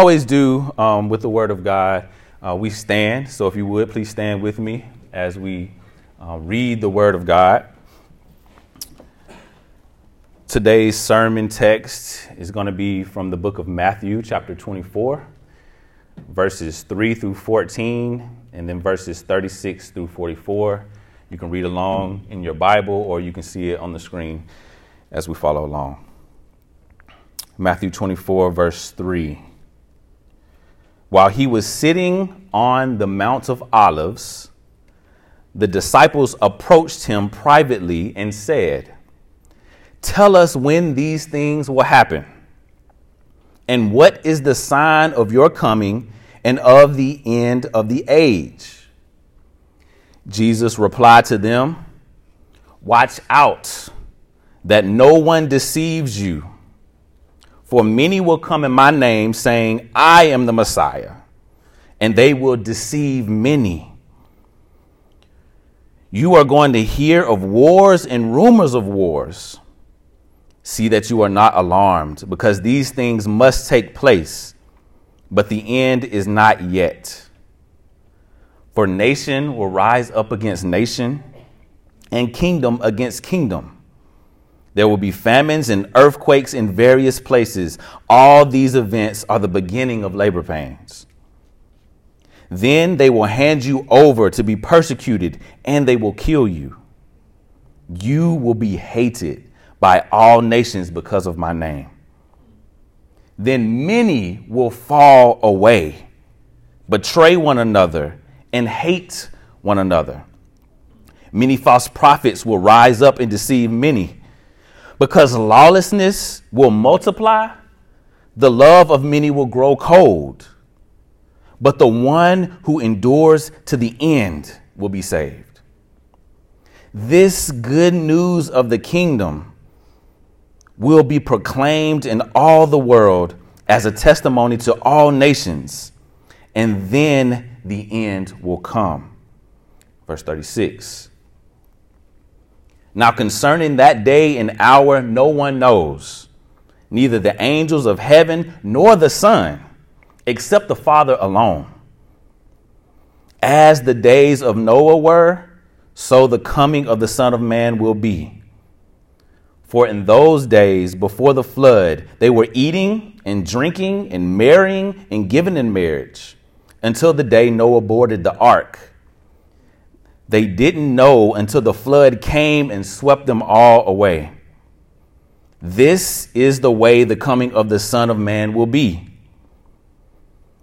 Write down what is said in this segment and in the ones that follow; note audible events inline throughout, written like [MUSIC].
always do um, with the Word of God, uh, we stand. So if you would, please stand with me as we uh, read the Word of God. Today's sermon text is going to be from the book of Matthew, chapter 24, verses 3 through 14, and then verses 36 through 44. You can read along in your Bible or you can see it on the screen as we follow along. Matthew 24, verse 3. While he was sitting on the Mount of Olives, the disciples approached him privately and said, Tell us when these things will happen, and what is the sign of your coming and of the end of the age? Jesus replied to them, Watch out that no one deceives you. For many will come in my name, saying, I am the Messiah, and they will deceive many. You are going to hear of wars and rumors of wars. See that you are not alarmed, because these things must take place, but the end is not yet. For nation will rise up against nation, and kingdom against kingdom. There will be famines and earthquakes in various places. All these events are the beginning of labor pains. Then they will hand you over to be persecuted, and they will kill you. You will be hated by all nations because of my name. Then many will fall away, betray one another, and hate one another. Many false prophets will rise up and deceive many. Because lawlessness will multiply, the love of many will grow cold. But the one who endures to the end will be saved. This good news of the kingdom will be proclaimed in all the world as a testimony to all nations, and then the end will come. Verse 36. Now, concerning that day and hour, no one knows, neither the angels of heaven nor the Son, except the Father alone. As the days of Noah were, so the coming of the Son of Man will be. For in those days before the flood, they were eating and drinking and marrying and giving in marriage until the day Noah boarded the ark. They didn't know until the flood came and swept them all away. This is the way the coming of the Son of Man will be.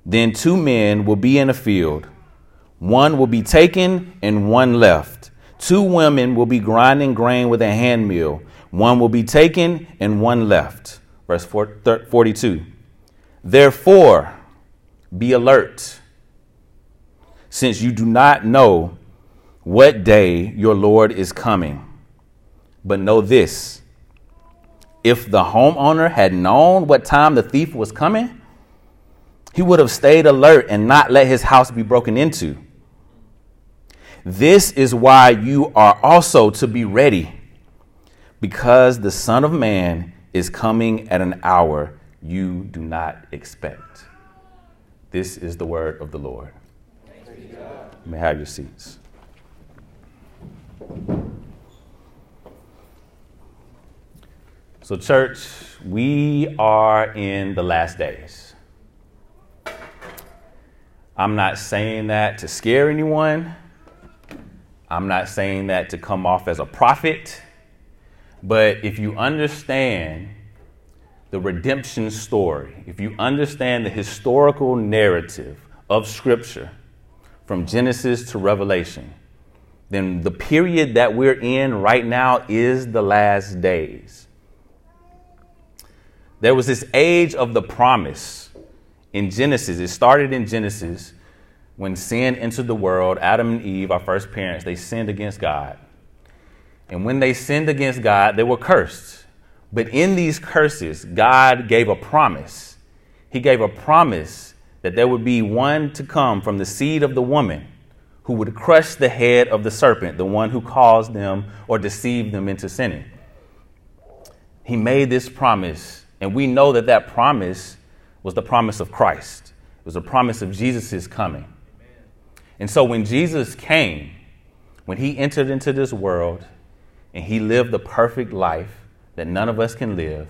Then two men will be in a field, one will be taken and one left. Two women will be grinding grain with a handmill one will be taken and one left. Verse 42. Therefore, be alert, since you do not know what day your Lord is coming. But know this if the homeowner had known what time the thief was coming, he would have stayed alert and not let his house be broken into. This is why you are also to be ready because the Son of Man is coming at an hour you do not expect. This is the word of the Lord. You may have your seats. So, church, we are in the last days. I'm not saying that to scare anyone. I'm not saying that to come off as a prophet. But if you understand the redemption story, if you understand the historical narrative of Scripture from Genesis to Revelation, then the period that we're in right now is the last days. There was this age of the promise in Genesis. It started in Genesis when sin entered the world. Adam and Eve, our first parents, they sinned against God. And when they sinned against God, they were cursed. But in these curses, God gave a promise. He gave a promise that there would be one to come from the seed of the woman who would crush the head of the serpent, the one who caused them or deceived them into sinning. He made this promise, and we know that that promise was the promise of Christ. It was a promise of Jesus' coming. And so when Jesus came, when he entered into this world and he lived the perfect life that none of us can live,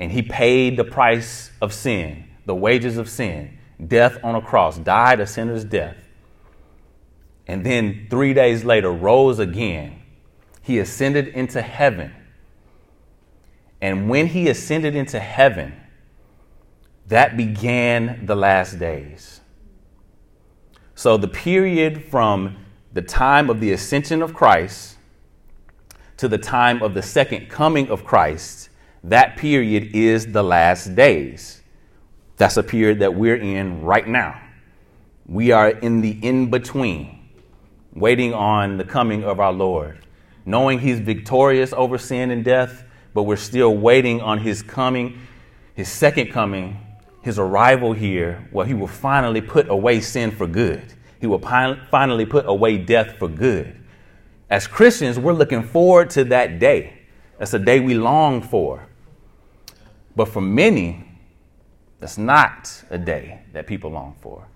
and he paid the price of sin, the wages of sin, death on a cross, died a sinner's death, and then three days later rose again, he ascended into heaven. And when he ascended into heaven, that began the last days. So the period from the time of the ascension of Christ to the time of the second coming of Christ, that period is the last days. That's a period that we're in right now. We are in the in between, waiting on the coming of our Lord, knowing He's victorious over sin and death, but we're still waiting on His coming, His second coming, His arrival here, where He will finally put away sin for good. He will finally put away death for good. As Christians, we're looking forward to that day. That's a day we long for. But for many, that's not a day that people long for.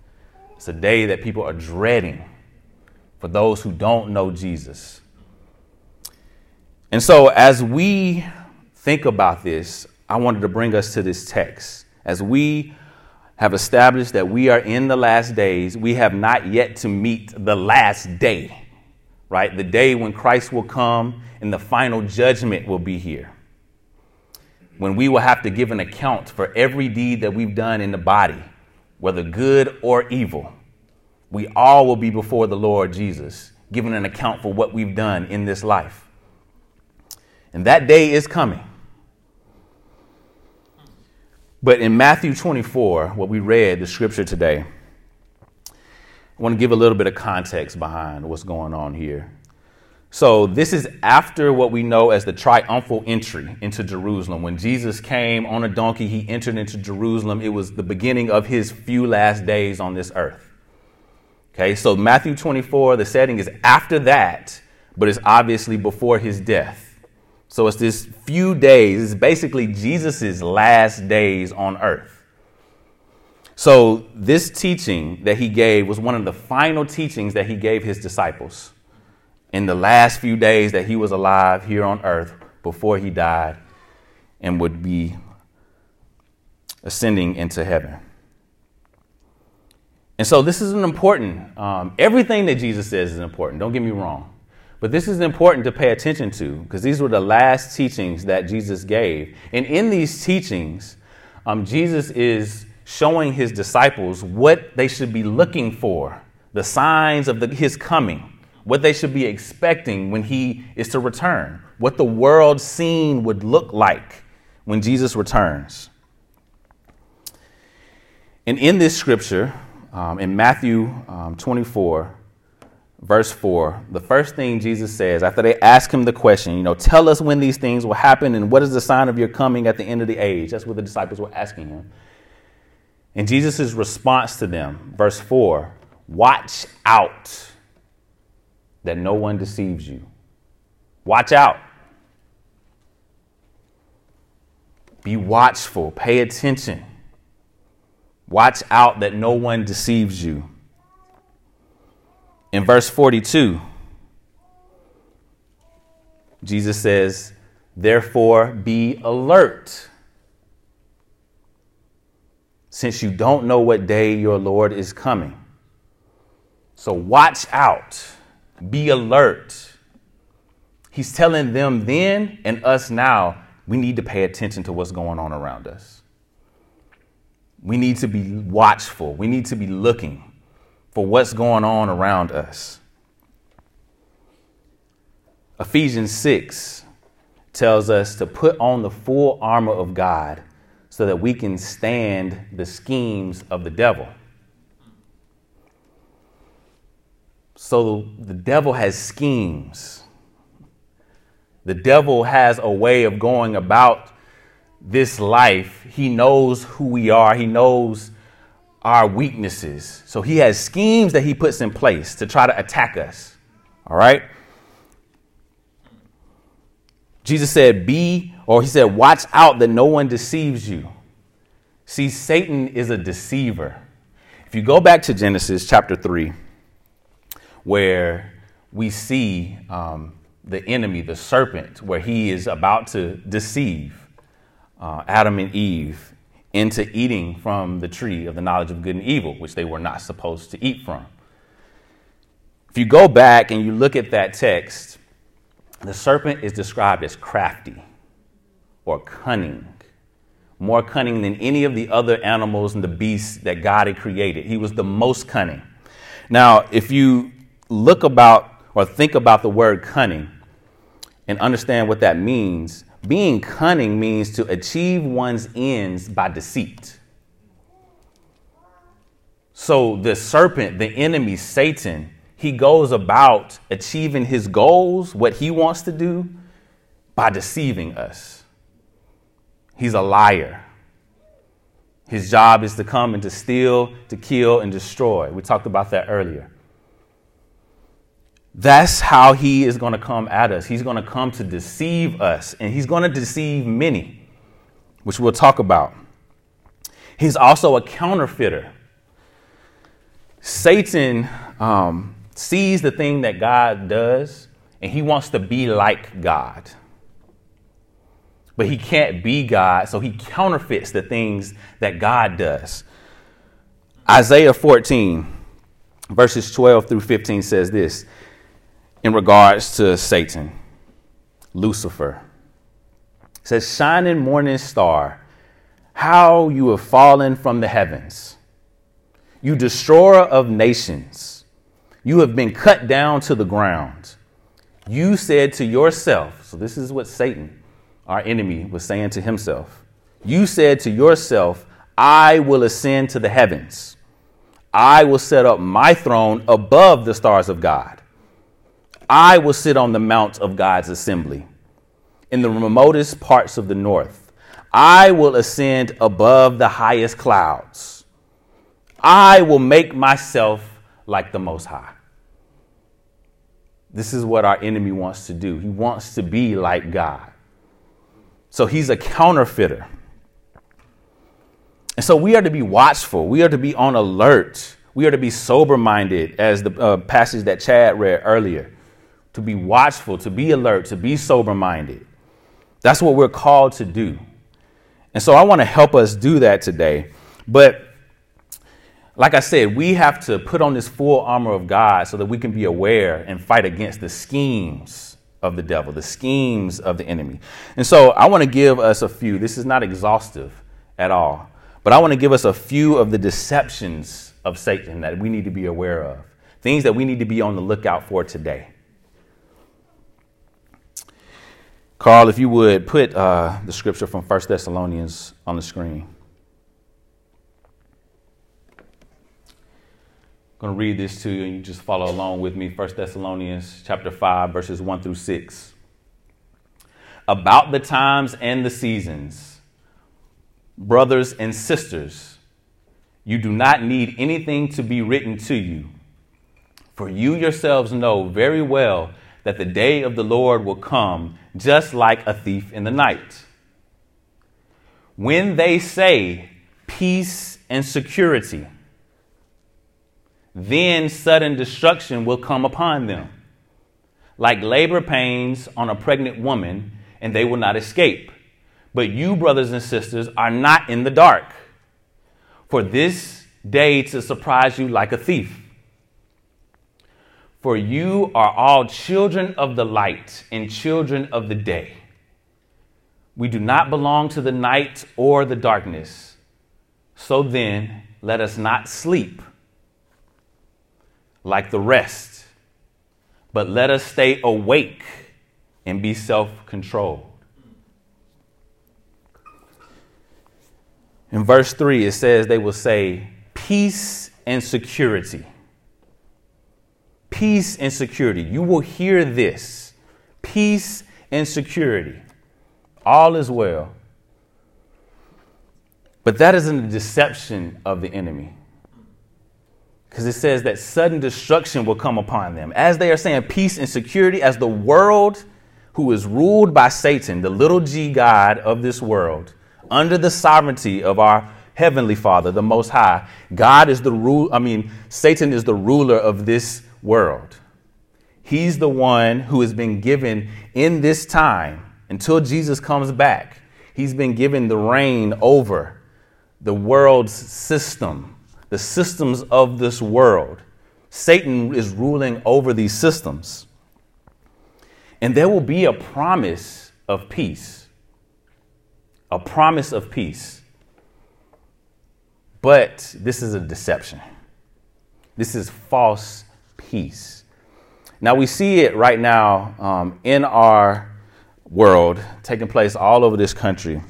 It's a day that people are dreading for those who don't know Jesus. And so, as we think about this, I wanted to bring us to this text. As we have established that we are in the last days, we have not yet to meet the last day, right? The day when Christ will come and the final judgment will be here. When we will have to give an account for every deed that we've done in the body, whether good or evil. We all will be before the Lord Jesus, giving an account for what we've done in this life. And that day is coming. But in Matthew 24, what we read, the scripture today, I want to give a little bit of context behind what's going on here. So, this is after what we know as the triumphal entry into Jerusalem. When Jesus came on a donkey, he entered into Jerusalem. It was the beginning of his few last days on this earth. Okay, so Matthew 24, the setting is after that, but it's obviously before his death. So it's this few days, it's basically Jesus' last days on earth. So this teaching that he gave was one of the final teachings that he gave his disciples in the last few days that he was alive here on earth before he died and would be ascending into heaven. And so this is an important, um, everything that Jesus says is important. Don't get me wrong. But this is important to pay attention to because these were the last teachings that Jesus gave. And in these teachings, um, Jesus is showing his disciples what they should be looking for, the signs of the, his coming, what they should be expecting when he is to return, what the world scene would look like when Jesus returns. And in this scripture, um, in Matthew um, 24, verse 4, the first thing Jesus says after they ask him the question, you know, tell us when these things will happen and what is the sign of your coming at the end of the age? That's what the disciples were asking him. And Jesus' response to them, verse 4, watch out that no one deceives you. Watch out. Be watchful, pay attention. Watch out that no one deceives you in verse 42, Jesus says, Therefore, be alert. Since you don't know what day your Lord is coming. So watch out, be alert. He's telling them then and us now, we need to pay attention to what's going on around us. We need to be watchful, we need to be looking for what's going on around us. Ephesians 6 tells us to put on the full armor of God so that we can stand the schemes of the devil. So the devil has schemes. The devil has a way of going about this life. He knows who we are, he knows our weaknesses. So he has schemes that he puts in place to try to attack us. All right? Jesus said, Be, or he said, Watch out that no one deceives you. See, Satan is a deceiver. If you go back to Genesis chapter 3, where we see um, the enemy, the serpent, where he is about to deceive uh, Adam and Eve into eating from the tree of the knowledge of good and evil, which they were not supposed to eat from. If you go back and you look at that text, the serpent is described as crafty or cunning, more cunning than any of the other animals and the beasts that God had created. He was the most cunning. Now, if you look about or think about the word cunning and understand what that means, being cunning means to achieve one's ends by deceit. So the serpent, the enemy, Satan, he goes about achieving his goals, what he wants to do, by deceiving us. He's a liar. His job is to come and to steal, to kill, and destroy. We talked about that earlier. That's how he is going to come at us. He's going to come to deceive us, and he's going to deceive many, which we'll talk about. He's also a counterfeiter. Satan um, sees the thing that God does, and he wants to be like God. But he can't be God, so he counterfeits the things that God does. Isaiah 14, verses 12 through 15 says this in regards to Satan, Lucifer. It says, Shining morning star, how you have fallen from the heavens, you destroyer of nations. You have been cut down to the ground. You said to yourself, so this is what Satan, our enemy, was saying to himself. You said to yourself, I will ascend to the heavens. I will set up my throne above the stars of God. I will sit on the mount of God's assembly in the remotest parts of the north. I will ascend above the highest clouds. I will make myself like the Most High. This is what our enemy wants to do. He wants to be like God. So he's a counterfeiter. And so we are to be watchful. We are to be on alert. We are to be sober minded, as the uh, passage that Chad read earlier to be watchful, to be alert, to be sober minded. That's what we're called to do. And so I want to help us do that today. But like I said, we have to put on this full armor of God so that we can be aware and fight against the schemes of the devil, the schemes of the enemy. And so I want to give us a few. This is not exhaustive at all, but I want to give us a few of the deceptions of Satan that we need to be aware of, things that we need to be on the lookout for today. Carl, if you would put uh, the scripture from 1 Thessalonians on the screen. I'm going to read this to you and you just follow along with me. 1 Thessalonians chapter 5 verses 1 through 6. About the times and the seasons, brothers and sisters, you do not need anything to be written to you, for you yourselves know very well that the day of the Lord will come just like a thief in the night. When they say peace and security, then sudden destruction will come upon them, like labor pains on a pregnant woman, and they will not escape. But you, brothers and sisters, are not in the dark for this day to surprise you like a thief. For you are all children of the light and children of the day. We do not belong to the night or the darkness. So then, let us not sleep like the rest, but let us stay awake and be self controlled. In verse 3, it says, They will say, Peace and security peace and security. You will hear this peace and security. All is well. But that isn't a deception of the enemy. Because it says that sudden destruction will come upon them. As they are saying peace and security, as the world who is ruled by Satan, the little g God of this world, under the sovereignty of our heavenly Father, the Most High. God is the rule, I mean, Satan is the ruler of this world. He's the one who has been given in this time until Jesus comes back. He's been given the reign over the world's system, the systems of this world. Satan is ruling over these systems. And there will be a promise of peace. A promise of peace. But this is a deception. This is false peace. Now, we see it right now um, in our world, taking place all over this country,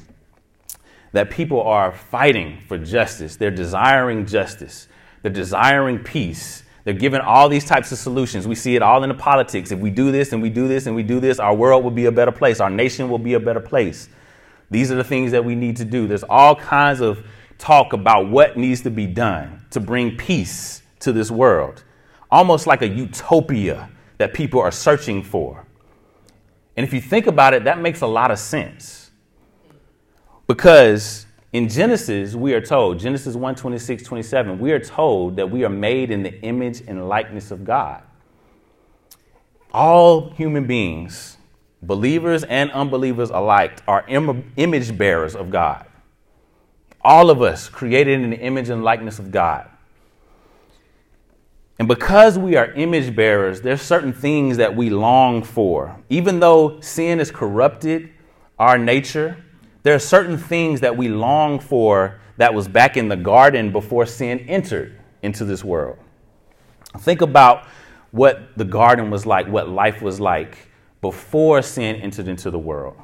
that people are fighting for justice. They're desiring justice, they're desiring peace. They're given all these types of solutions. We see it all in the politics. If we do this and we do this and we do this, our world will be a better place. Our nation will be a better place. These are the things that we need to do. There's all kinds of talk about what needs to be done to bring peace to this world, almost like a utopia that people are searching for. And if you think about it, that makes a lot of sense. Because in Genesis, we are told, Genesis 1 26, 27, we are told that we are made in the image and likeness of God. All human beings, believers and unbelievers alike, are Im- image bearers of God. All of us created in the image and likeness of God. And because we are image bearers, there's certain things that we long for. Even though sin has corrupted our nature, there are certain things that we long for that was back in the garden before sin entered into this world. Think about what the garden was like, what life was like before sin entered into the world.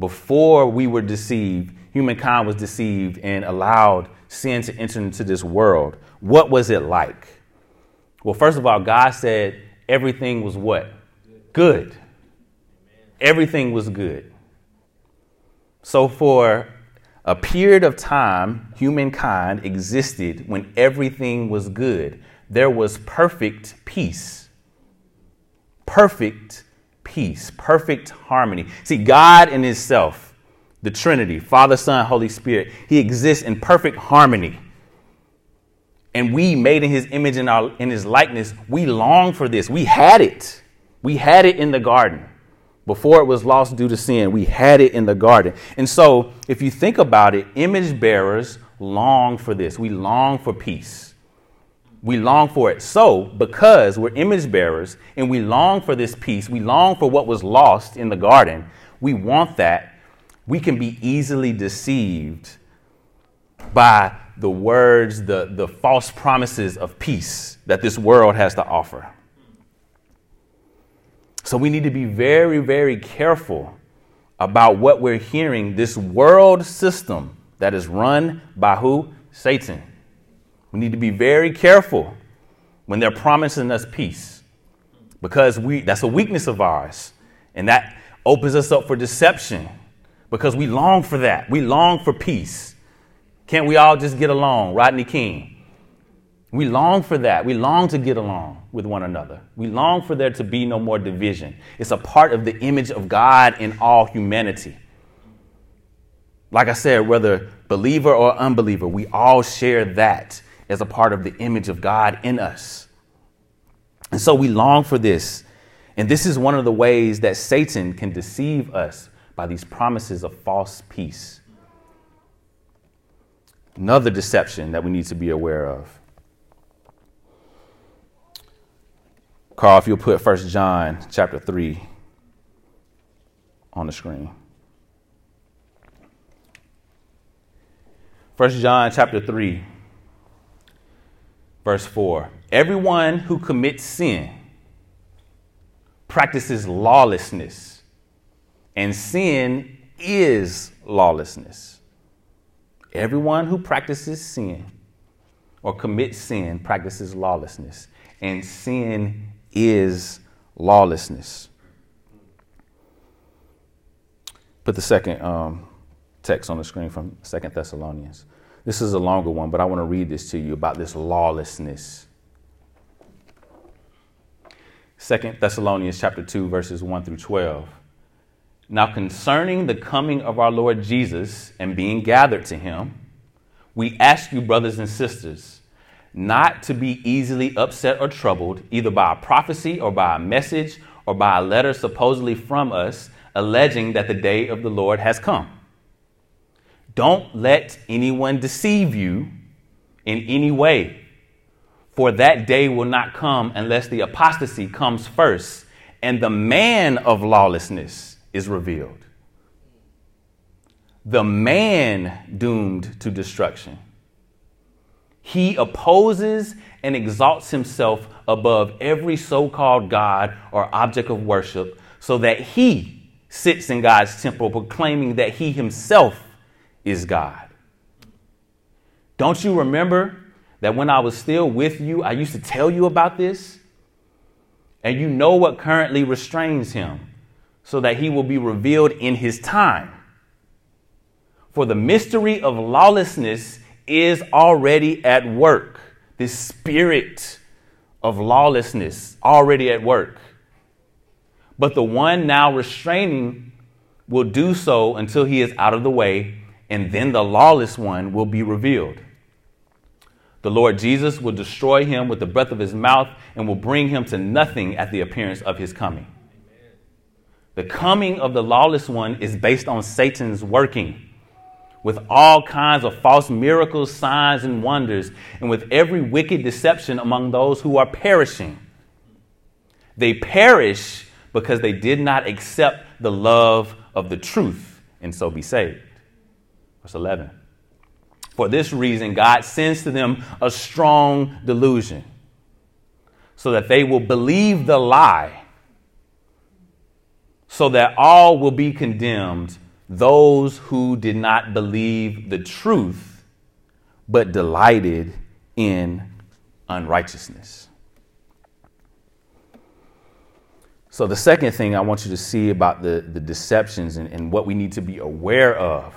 Before we were deceived, humankind was deceived and allowed sin to enter into this world, what was it like? Well, first of all, God said everything was what? Good. Everything was good. So, for a period of time, humankind existed when everything was good. There was perfect peace. Perfect peace, perfect harmony. See, God in Himself the Trinity, Father, Son, Holy Spirit. He exists in perfect harmony. And we, made in his image and our, in his likeness, we long for this. We had it. We had it in the garden. Before it was lost due to sin, we had it in the garden. And so, if you think about it, image bearers long for this. We long for peace. We long for it. So, because we're image bearers and we long for this peace, we long for what was lost in the garden, we want that we can be easily deceived by the words, the, the false promises of peace that this world has to offer. So we need to be very, very careful about what we're hearing. This world system that is run by who? Satan. We need to be very careful when they're promising us peace because we, that's a weakness of ours. And that opens us up for deception because we long for that. We long for peace. Can't we all just get along? Rodney King. We long for that. We long to get along with one another. We long for there to be no more division. It's a part of the image of God in all humanity. Like I said, whether believer or unbeliever, we all share that as a part of the image of God in us. And so we long for this. And this is one of the ways that Satan can deceive us by these promises of false peace. Another deception that we need to be aware of. Carl, if you'll put 1 John chapter 3 on the screen. 1 John chapter 3, verse 4. Everyone who commits sin practices lawlessness and sin is lawlessness. Everyone who practices sin or commits sin practices lawlessness, and sin is lawlessness. Put the second um, text on the screen from Second Thessalonians. This is a longer one, but I want to read this to you about this lawlessness. Second Thessalonians chapter 2 verses 1 through 12. Now, concerning the coming of our Lord Jesus and being gathered to him, we ask you, brothers and sisters, not to be easily upset or troubled, either by a prophecy or by a message or by a letter supposedly from us, alleging that the day of the Lord has come. Don't let anyone deceive you in any way, for that day will not come unless the apostasy comes first and the man of lawlessness is revealed. The man doomed to destruction. He opposes and exalts himself above every so called God or object of worship so that he sits in God's temple proclaiming that he himself is God. Don't you remember that when I was still with you, I used to tell you about this? And you know what currently restrains him, so that he will be revealed in his time. For the mystery of lawlessness is already at work. This spirit of lawlessness already at work. But the one now restraining will do so until he is out of the way, and then the lawless one will be revealed. The Lord Jesus will destroy him with the breath of his mouth and will bring him to nothing at the appearance of his coming. The coming of the lawless one is based on Satan's working with all kinds of false miracles, signs, and wonders, and with every wicked deception among those who are perishing. They perish because they did not accept the love of the truth and so be saved. Verse 11. For this reason, God sends to them a strong delusion so that they will believe the lie, so that all will be condemned, those who did not believe the truth, but delighted in unrighteousness. So, the second thing I want you to see about the, the deceptions and, and what we need to be aware of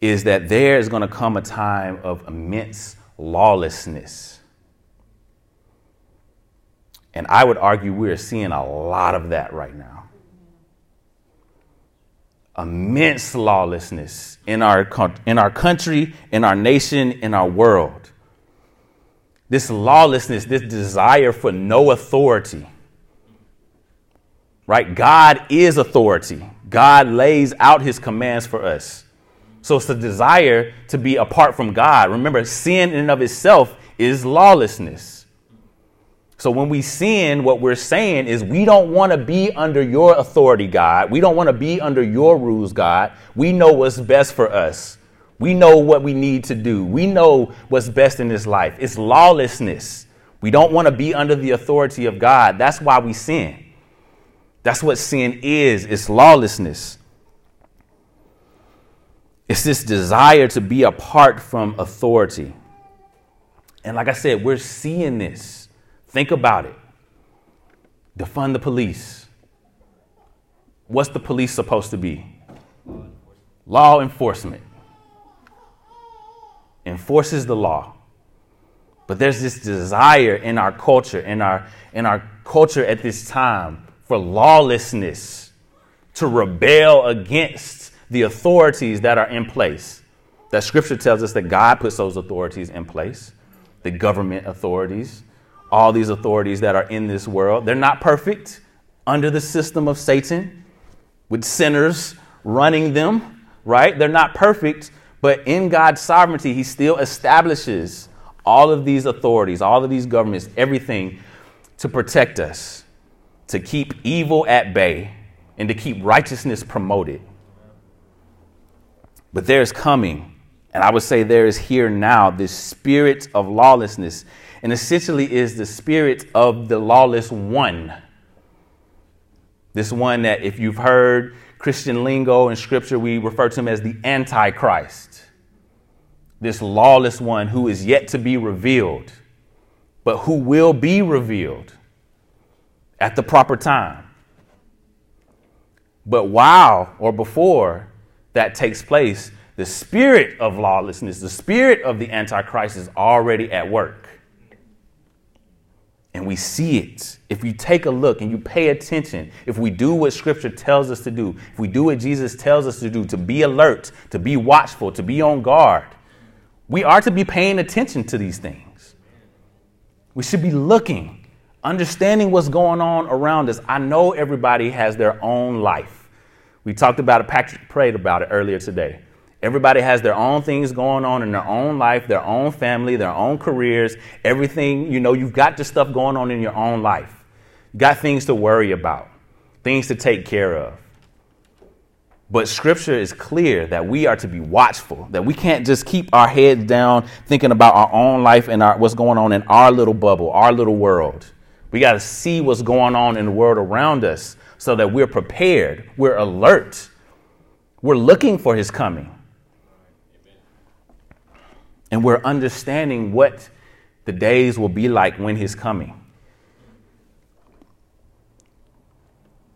is that there is going to come a time of immense lawlessness. And I would argue we are seeing a lot of that right now. Immense lawlessness in our, in our country, in our nation, in our world. This lawlessness, this desire for no authority. Right? God is authority. God lays out his commands for us. So it's the desire to be apart from God. Remember, sin in and of itself is lawlessness. So when we sin, what we're saying is we don't want to be under your authority, God. We don't want to be under your rules, God. We know what's best for us. We know what we need to do. We know what's best in this life. It's lawlessness. We don't want to be under the authority of God. That's why we sin. That's what sin is. It's lawlessness. It's this desire to be apart from authority. And like I said, we're seeing this. Think about it. Defund the police. What's the police supposed to be? Law enforcement. Enforces the law. But there's this desire in our culture, in our, in our culture at this time, for lawlessness, to rebel against the authorities that are in place. That scripture tells us that God puts those authorities in place, the government authorities, all these authorities that are in this world. They're not perfect under the system of Satan with sinners running them, right? They're not perfect, but in God's sovereignty, He still establishes all of these authorities, all of these governments, everything to protect us, to keep evil at bay, and to keep righteousness promoted. But there's coming, and I would say there is here now, this spirit of lawlessness, and essentially is the spirit of the lawless one. This one that, if you've heard Christian lingo in scripture, we refer to him as the Antichrist. This lawless one who is yet to be revealed, but who will be revealed at the proper time. But while or before that takes place, the spirit of lawlessness, the spirit of the Antichrist is already at work. And we see it. If you take a look and you pay attention, if we do what Scripture tells us to do, if we do what Jesus tells us to do, to be alert, to be watchful, to be on guard, We are to be paying attention to these things. We should be looking, understanding what's going on around us. I know everybody has their own life. We talked about it, Patrick prayed about it earlier today. Everybody has their own things going on in their own life, their own family, their own careers, everything. You know, you've got this stuff going on in your own life. You got things to worry about, things to take care of. But scripture is clear that we are to be watchful, that we can't just keep our heads down thinking about our own life and our, what's going on in our little bubble, our little world. We got to see what's going on in the world around us so that we're prepared, we're alert, we're looking for his coming. And we're understanding what the days will be like when he's coming.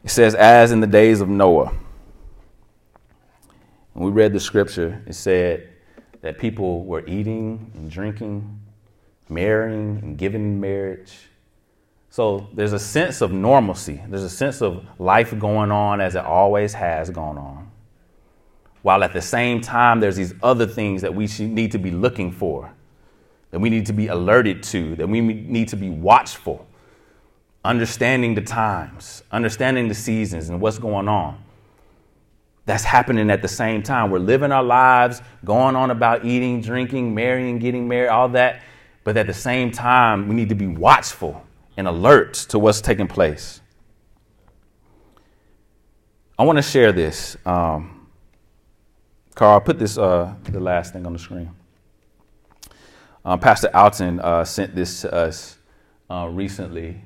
It says, as in the days of Noah. When we read the scripture, it said that people were eating and drinking, marrying and giving in marriage. So there's a sense of normalcy. There's a sense of life going on as it always has gone on. While at the same time, there's these other things that we need to be looking for, that we need to be alerted to, that we need to be watchful, understanding the times, understanding the seasons and what's going on that's happening at the same time. We're living our lives, going on about eating, drinking, marrying, getting married, all that. But at the same time, we need to be watchful and alert to what's taking place. I want to share this. Um, Carl, put this, uh, the last thing on the screen. Um, Pastor Alton uh, sent this to us uh, recently.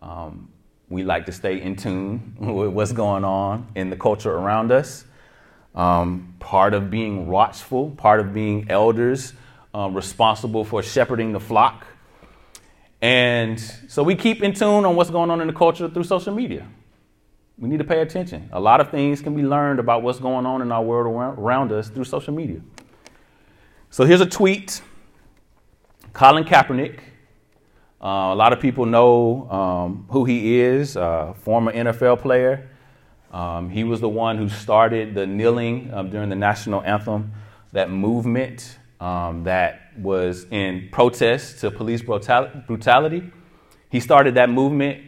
Um, we like to stay in tune [LAUGHS] with what's going on in the culture around us. Um, part of being watchful, part of being elders, uh, responsible for shepherding the flock. And so we keep in tune on what's going on in the culture through social media. We need to pay attention. A lot of things can be learned about what's going on in our world around us through social media. So here's a tweet Colin Kaepernick uh, a lot of people know um, who he is, uh, former NFL player. Um, he was the one who started the kneeling um, during the national anthem, that movement um, that was in protest to police brutality. He started that movement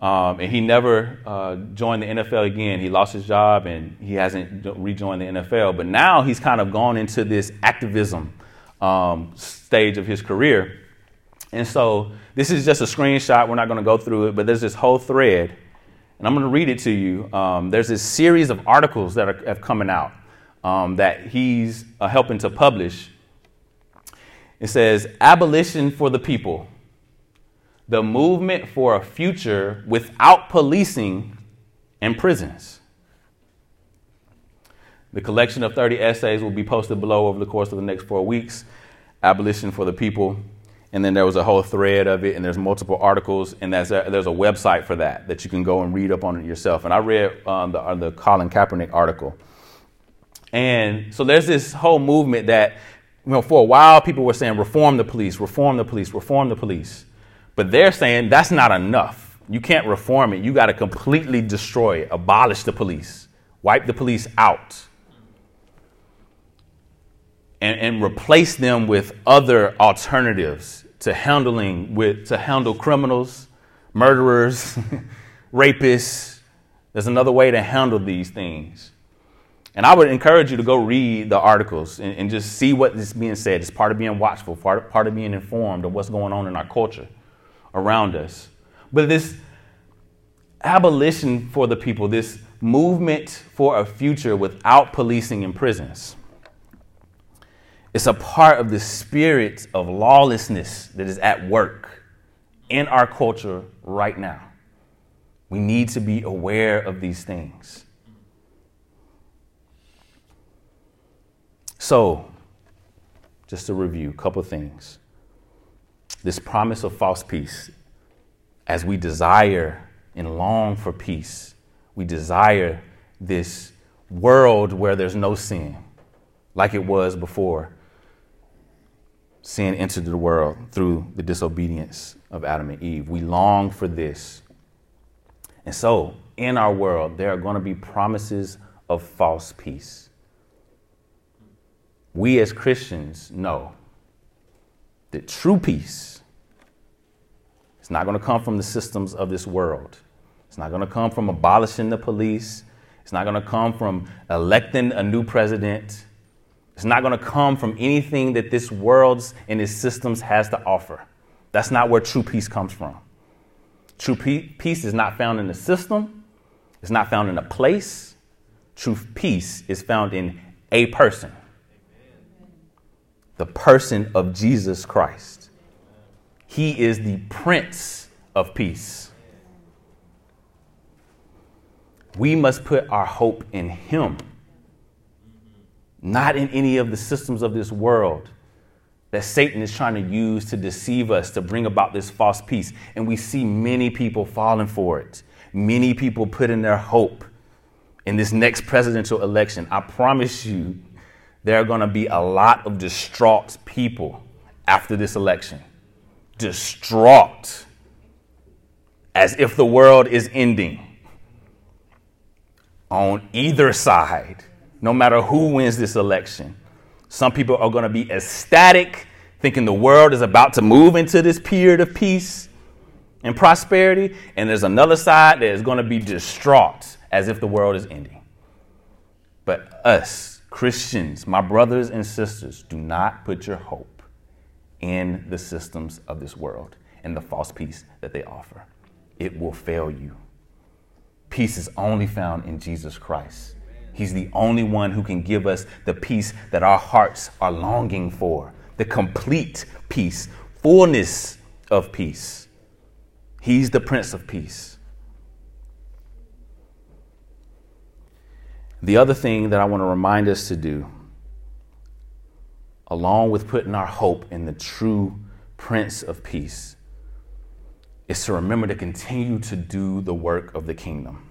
um, and he never uh, joined the NFL again. He lost his job and he hasn't rejoined the NFL. But now he's kind of gone into this activism um, stage of his career. And so this is just a screenshot. We're not going to go through it, but there's this whole thread, and I'm going to read it to you. Um, there's this series of articles that are, have coming out um, that he's uh, helping to publish. It says, Abolition for the People, the movement for a future without policing and prisons. The collection of 30 essays will be posted below over the course of the next four weeks. Abolition for the People and then there was a whole thread of it and there's multiple articles and there's a, there's a website for that that you can go and read up on it yourself and i read um, the, uh, the colin kaepernick article and so there's this whole movement that you know for a while people were saying reform the police reform the police reform the police but they're saying that's not enough you can't reform it you got to completely destroy it abolish the police wipe the police out and, and replace them with other alternatives to handling with to handle criminals, murderers, [LAUGHS] rapists. There's another way to handle these things. And I would encourage you to go read the articles and, and, just see what is being said. It's part of being watchful, part, part of being informed of what's going on in our culture around us. But this abolition for the people, this movement for a future without policing and prisons. It's a part of the spirit of lawlessness that is at work in our culture right now. We need to be aware of these things. So, just to review a couple things. This promise of false peace, as we desire and long for peace, we desire this world where there's no sin, like it was before sin entered the world through the disobedience of Adam and Eve. We long for this. And so, in our world, there are going to be promises of false peace. we as Christians know that true peace is not going to come from the systems of this world. It's not going to come from abolishing the police. It's not going to come from electing a new president. It's not going to come from anything that this world's and its systems has to offer. That's not where true peace comes from. True peace is not found in the system, it's not found in a place. True peace is found in a person the person of Jesus Christ. He is the Prince of Peace. We must put our hope in Him, not in any of the systems of this world that Satan is trying to use to deceive us, to bring about this false peace. And we see many people falling for it, many people putting their hope in this next presidential election. I promise you, there are going to be a lot of distraught people after this election. Distraught, as if the world is ending on either side, no matter who wins this election. Some people are going to be ecstatic, thinking the world is about to move into this period of peace and prosperity. And there's another side that is going to be distraught as if the world is ending. But us, Christians, my brothers and sisters, do not put your hope in the systems of this world and the false peace that they offer. It will fail you. Peace is only found in Jesus Christ. He's the only one who can give us the peace that our hearts are longing for, the complete peace, fullness of peace. He's the Prince of Peace. The other thing that I want to remind us to do, along with putting our hope in the true Prince of Peace, is to remember to continue to do the work of the kingdom.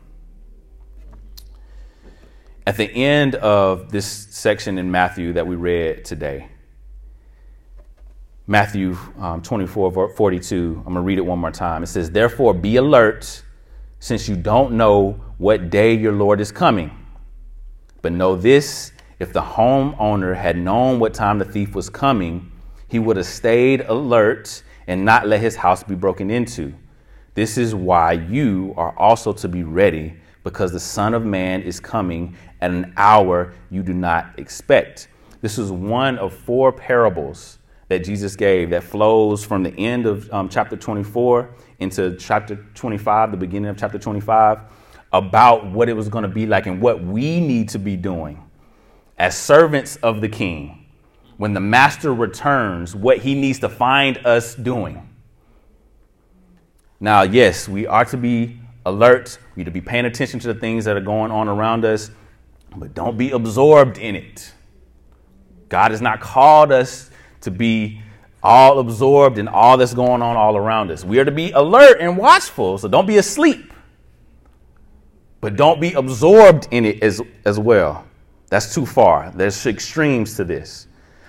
At the end of this section in Matthew that we read today, Matthew um, 24, 42, I'm going to read it one more time. It says, Therefore, be alert, since you don't know what day your Lord is coming. But know this if the homeowner had known what time the thief was coming, he would have stayed alert and not let his house be broken into. This is why you are also to be ready because the Son of Man is coming at an hour you do not expect. This is one of four parables that Jesus gave that flows from the end of um, chapter 24 into chapter 25, the beginning of chapter 25, about what it was going to be like and what we need to be doing as servants of the King when the Master returns, what he needs to find us doing. Now, yes, we are to be alert. We need to be paying attention to the things that are going on around us, but don't be absorbed in it. God has not called us to be all absorbed in all that's going on all around us. We are to be alert and watchful, so don't be asleep. But don't be absorbed in it as, as well. That's too far. There's extremes to this.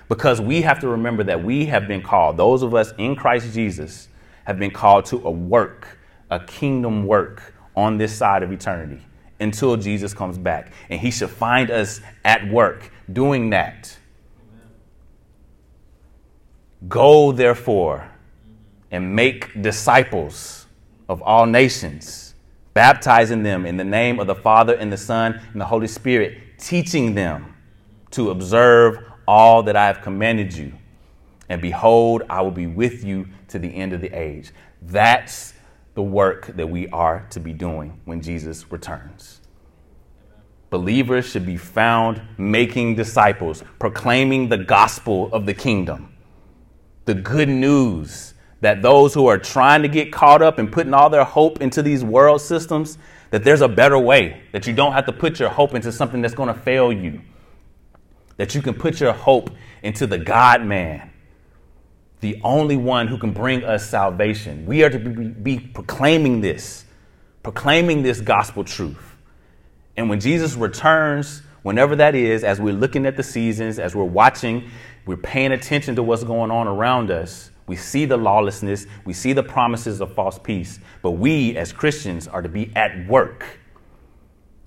Because we have to remember that we have been called, those of us in Christ Jesus have been called to a work a kingdom work on this side of eternity until Jesus comes back. And he should find us at work doing that. Go, therefore, and make disciples of all nations, baptizing them in the name of the Father and the Son and the Holy Spirit, teaching them to observe all that I have commanded you. And behold, I will be with you to the end of the age. That's the work that we are to be doing when Jesus returns. Believers should be found making disciples, proclaiming the gospel of the kingdom, the good news that those who are trying to get caught up and putting all their hope into these world systems, that there's a better way, that you don't have to put your hope into something that's going to fail you, that you can put your hope into the God man, the only one who can bring us salvation. We are to be, be, proclaiming this, proclaiming this gospel truth. And when Jesus returns, whenever that is, as we're looking at the seasons, as we're watching, we're paying attention to what's going on around us, we see the lawlessness, we see the promises of false peace, but we as Christians are to be at work.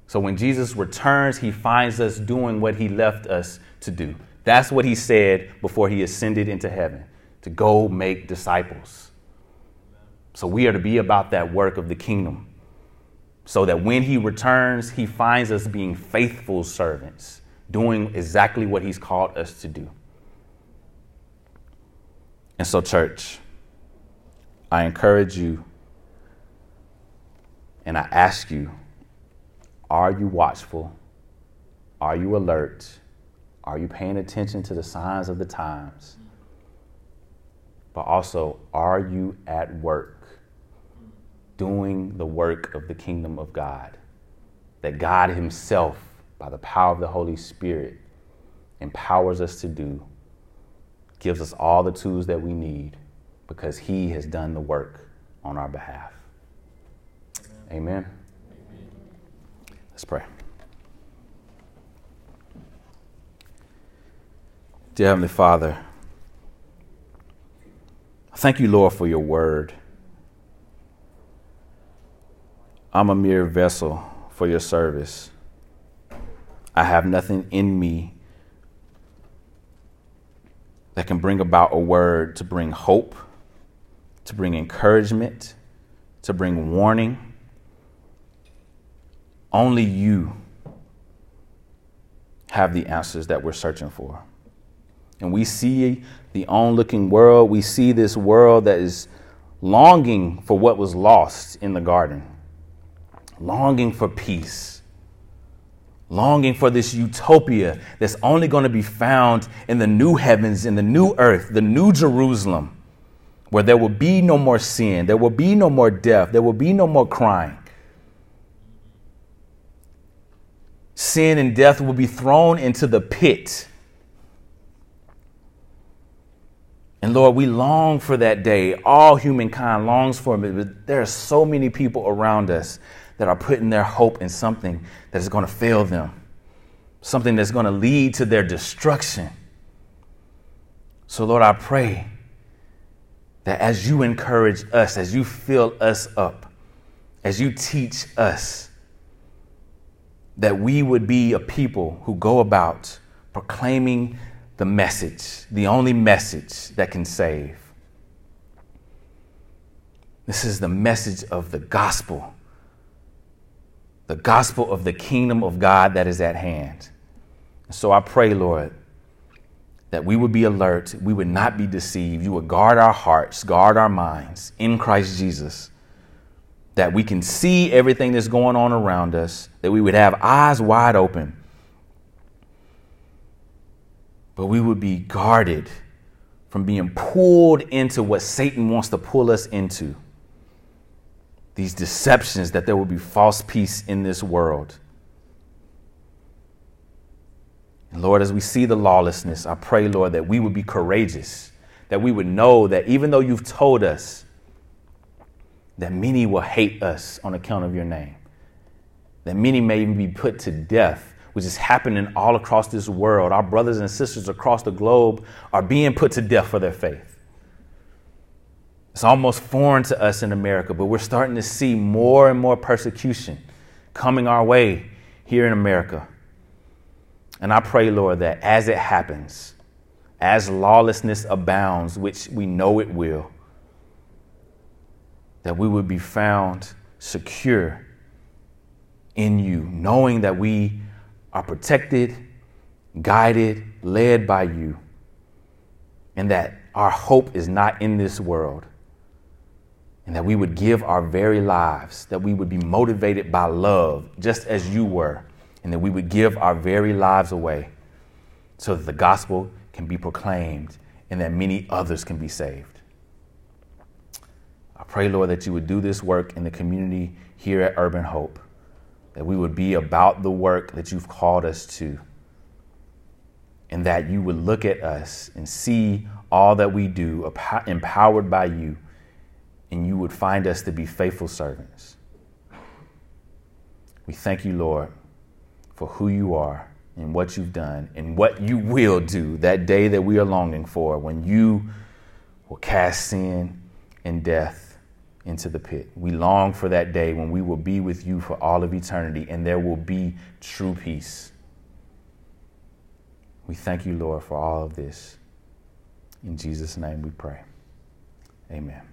So when Jesus returns, he finds us doing what he left us to do That's what he said before he ascended into heaven to go make disciples. So we are to be about that work of the kingdom so that when he returns, he finds us being faithful servants, doing exactly what he's called us to do. And so, church, I encourage you and I ask you are you watchful? Are you alert? Are you paying attention to the signs of the times? But also, are you at work doing the work of the kingdom of God? That God Himself, by the power of the Holy Spirit, empowers us to do, gives us all the tools that we need because He has done the work on our behalf. Amen. Amen. Let's pray. Dear Heavenly Father, thank you, Lord, for your word. I'm a mere vessel for your service. I have nothing in me that can bring about a word to bring hope, to bring encouragement, to bring warning. Only you have the answers that we're searching for. And we see the onlooking world. We see this world that is longing for what was lost in the garden, longing for peace, longing for this utopia that's only going to be found in the new heavens, in the new earth, the new Jerusalem, where there will be no more sin, there will be no more death, there will be no more crying. Sin and death will be thrown into the pit And Lord, we long for that day. All humankind longs for it, but there are so many people around us that are putting their hope in something that is going to fail them, something that's going to lead to their destruction. So, Lord, I pray that as you encourage us, as you fill us up, as you teach us, that we would be a people who go about proclaiming the message, the only message that can save. This is the message of the gospel, the gospel of the kingdom of God that is at hand. So I pray, Lord, that we would be alert, we would not be deceived. You would guard our hearts, guard our minds in Christ Jesus, that we can see everything that's going on around us, that we would have eyes wide open but we would be guarded from being pulled into what Satan wants to pull us into. These deceptions that there will be false peace in this world. And Lord, as we see the lawlessness, I pray, Lord, that we would be courageous, that we would know that even though you've told us that many will hate us on account of your name, that many may even be put to death which is happening all across this world. Our brothers and sisters across the globe are being put to death for their faith. It's almost foreign to us in America, but we're starting to see more and more persecution coming our way here in America. And I pray, Lord, that as it happens, as lawlessness abounds, which we know it will, that we would be found secure in you, knowing that we are protected, guided, led by you, and that our hope is not in this world, and that we would give our very lives, that we would be motivated by love, just as you were, and that we would give our very lives away so that the gospel can be proclaimed and that many others can be saved. I pray, Lord, that you would do this work in the community here at Urban Hope that we would be about the work that you've called us to, and that you would look at us and see all that we do empowered by you, and you would find us to be faithful servants. We thank you, Lord, for who you are and what you've done and what you will do that day that we are longing for when you will cast sin and death into the pit. We long for that day when we will be with you for all of eternity and there will be true peace. We thank you, Lord, for all of this. In Jesus' name we pray. Amen.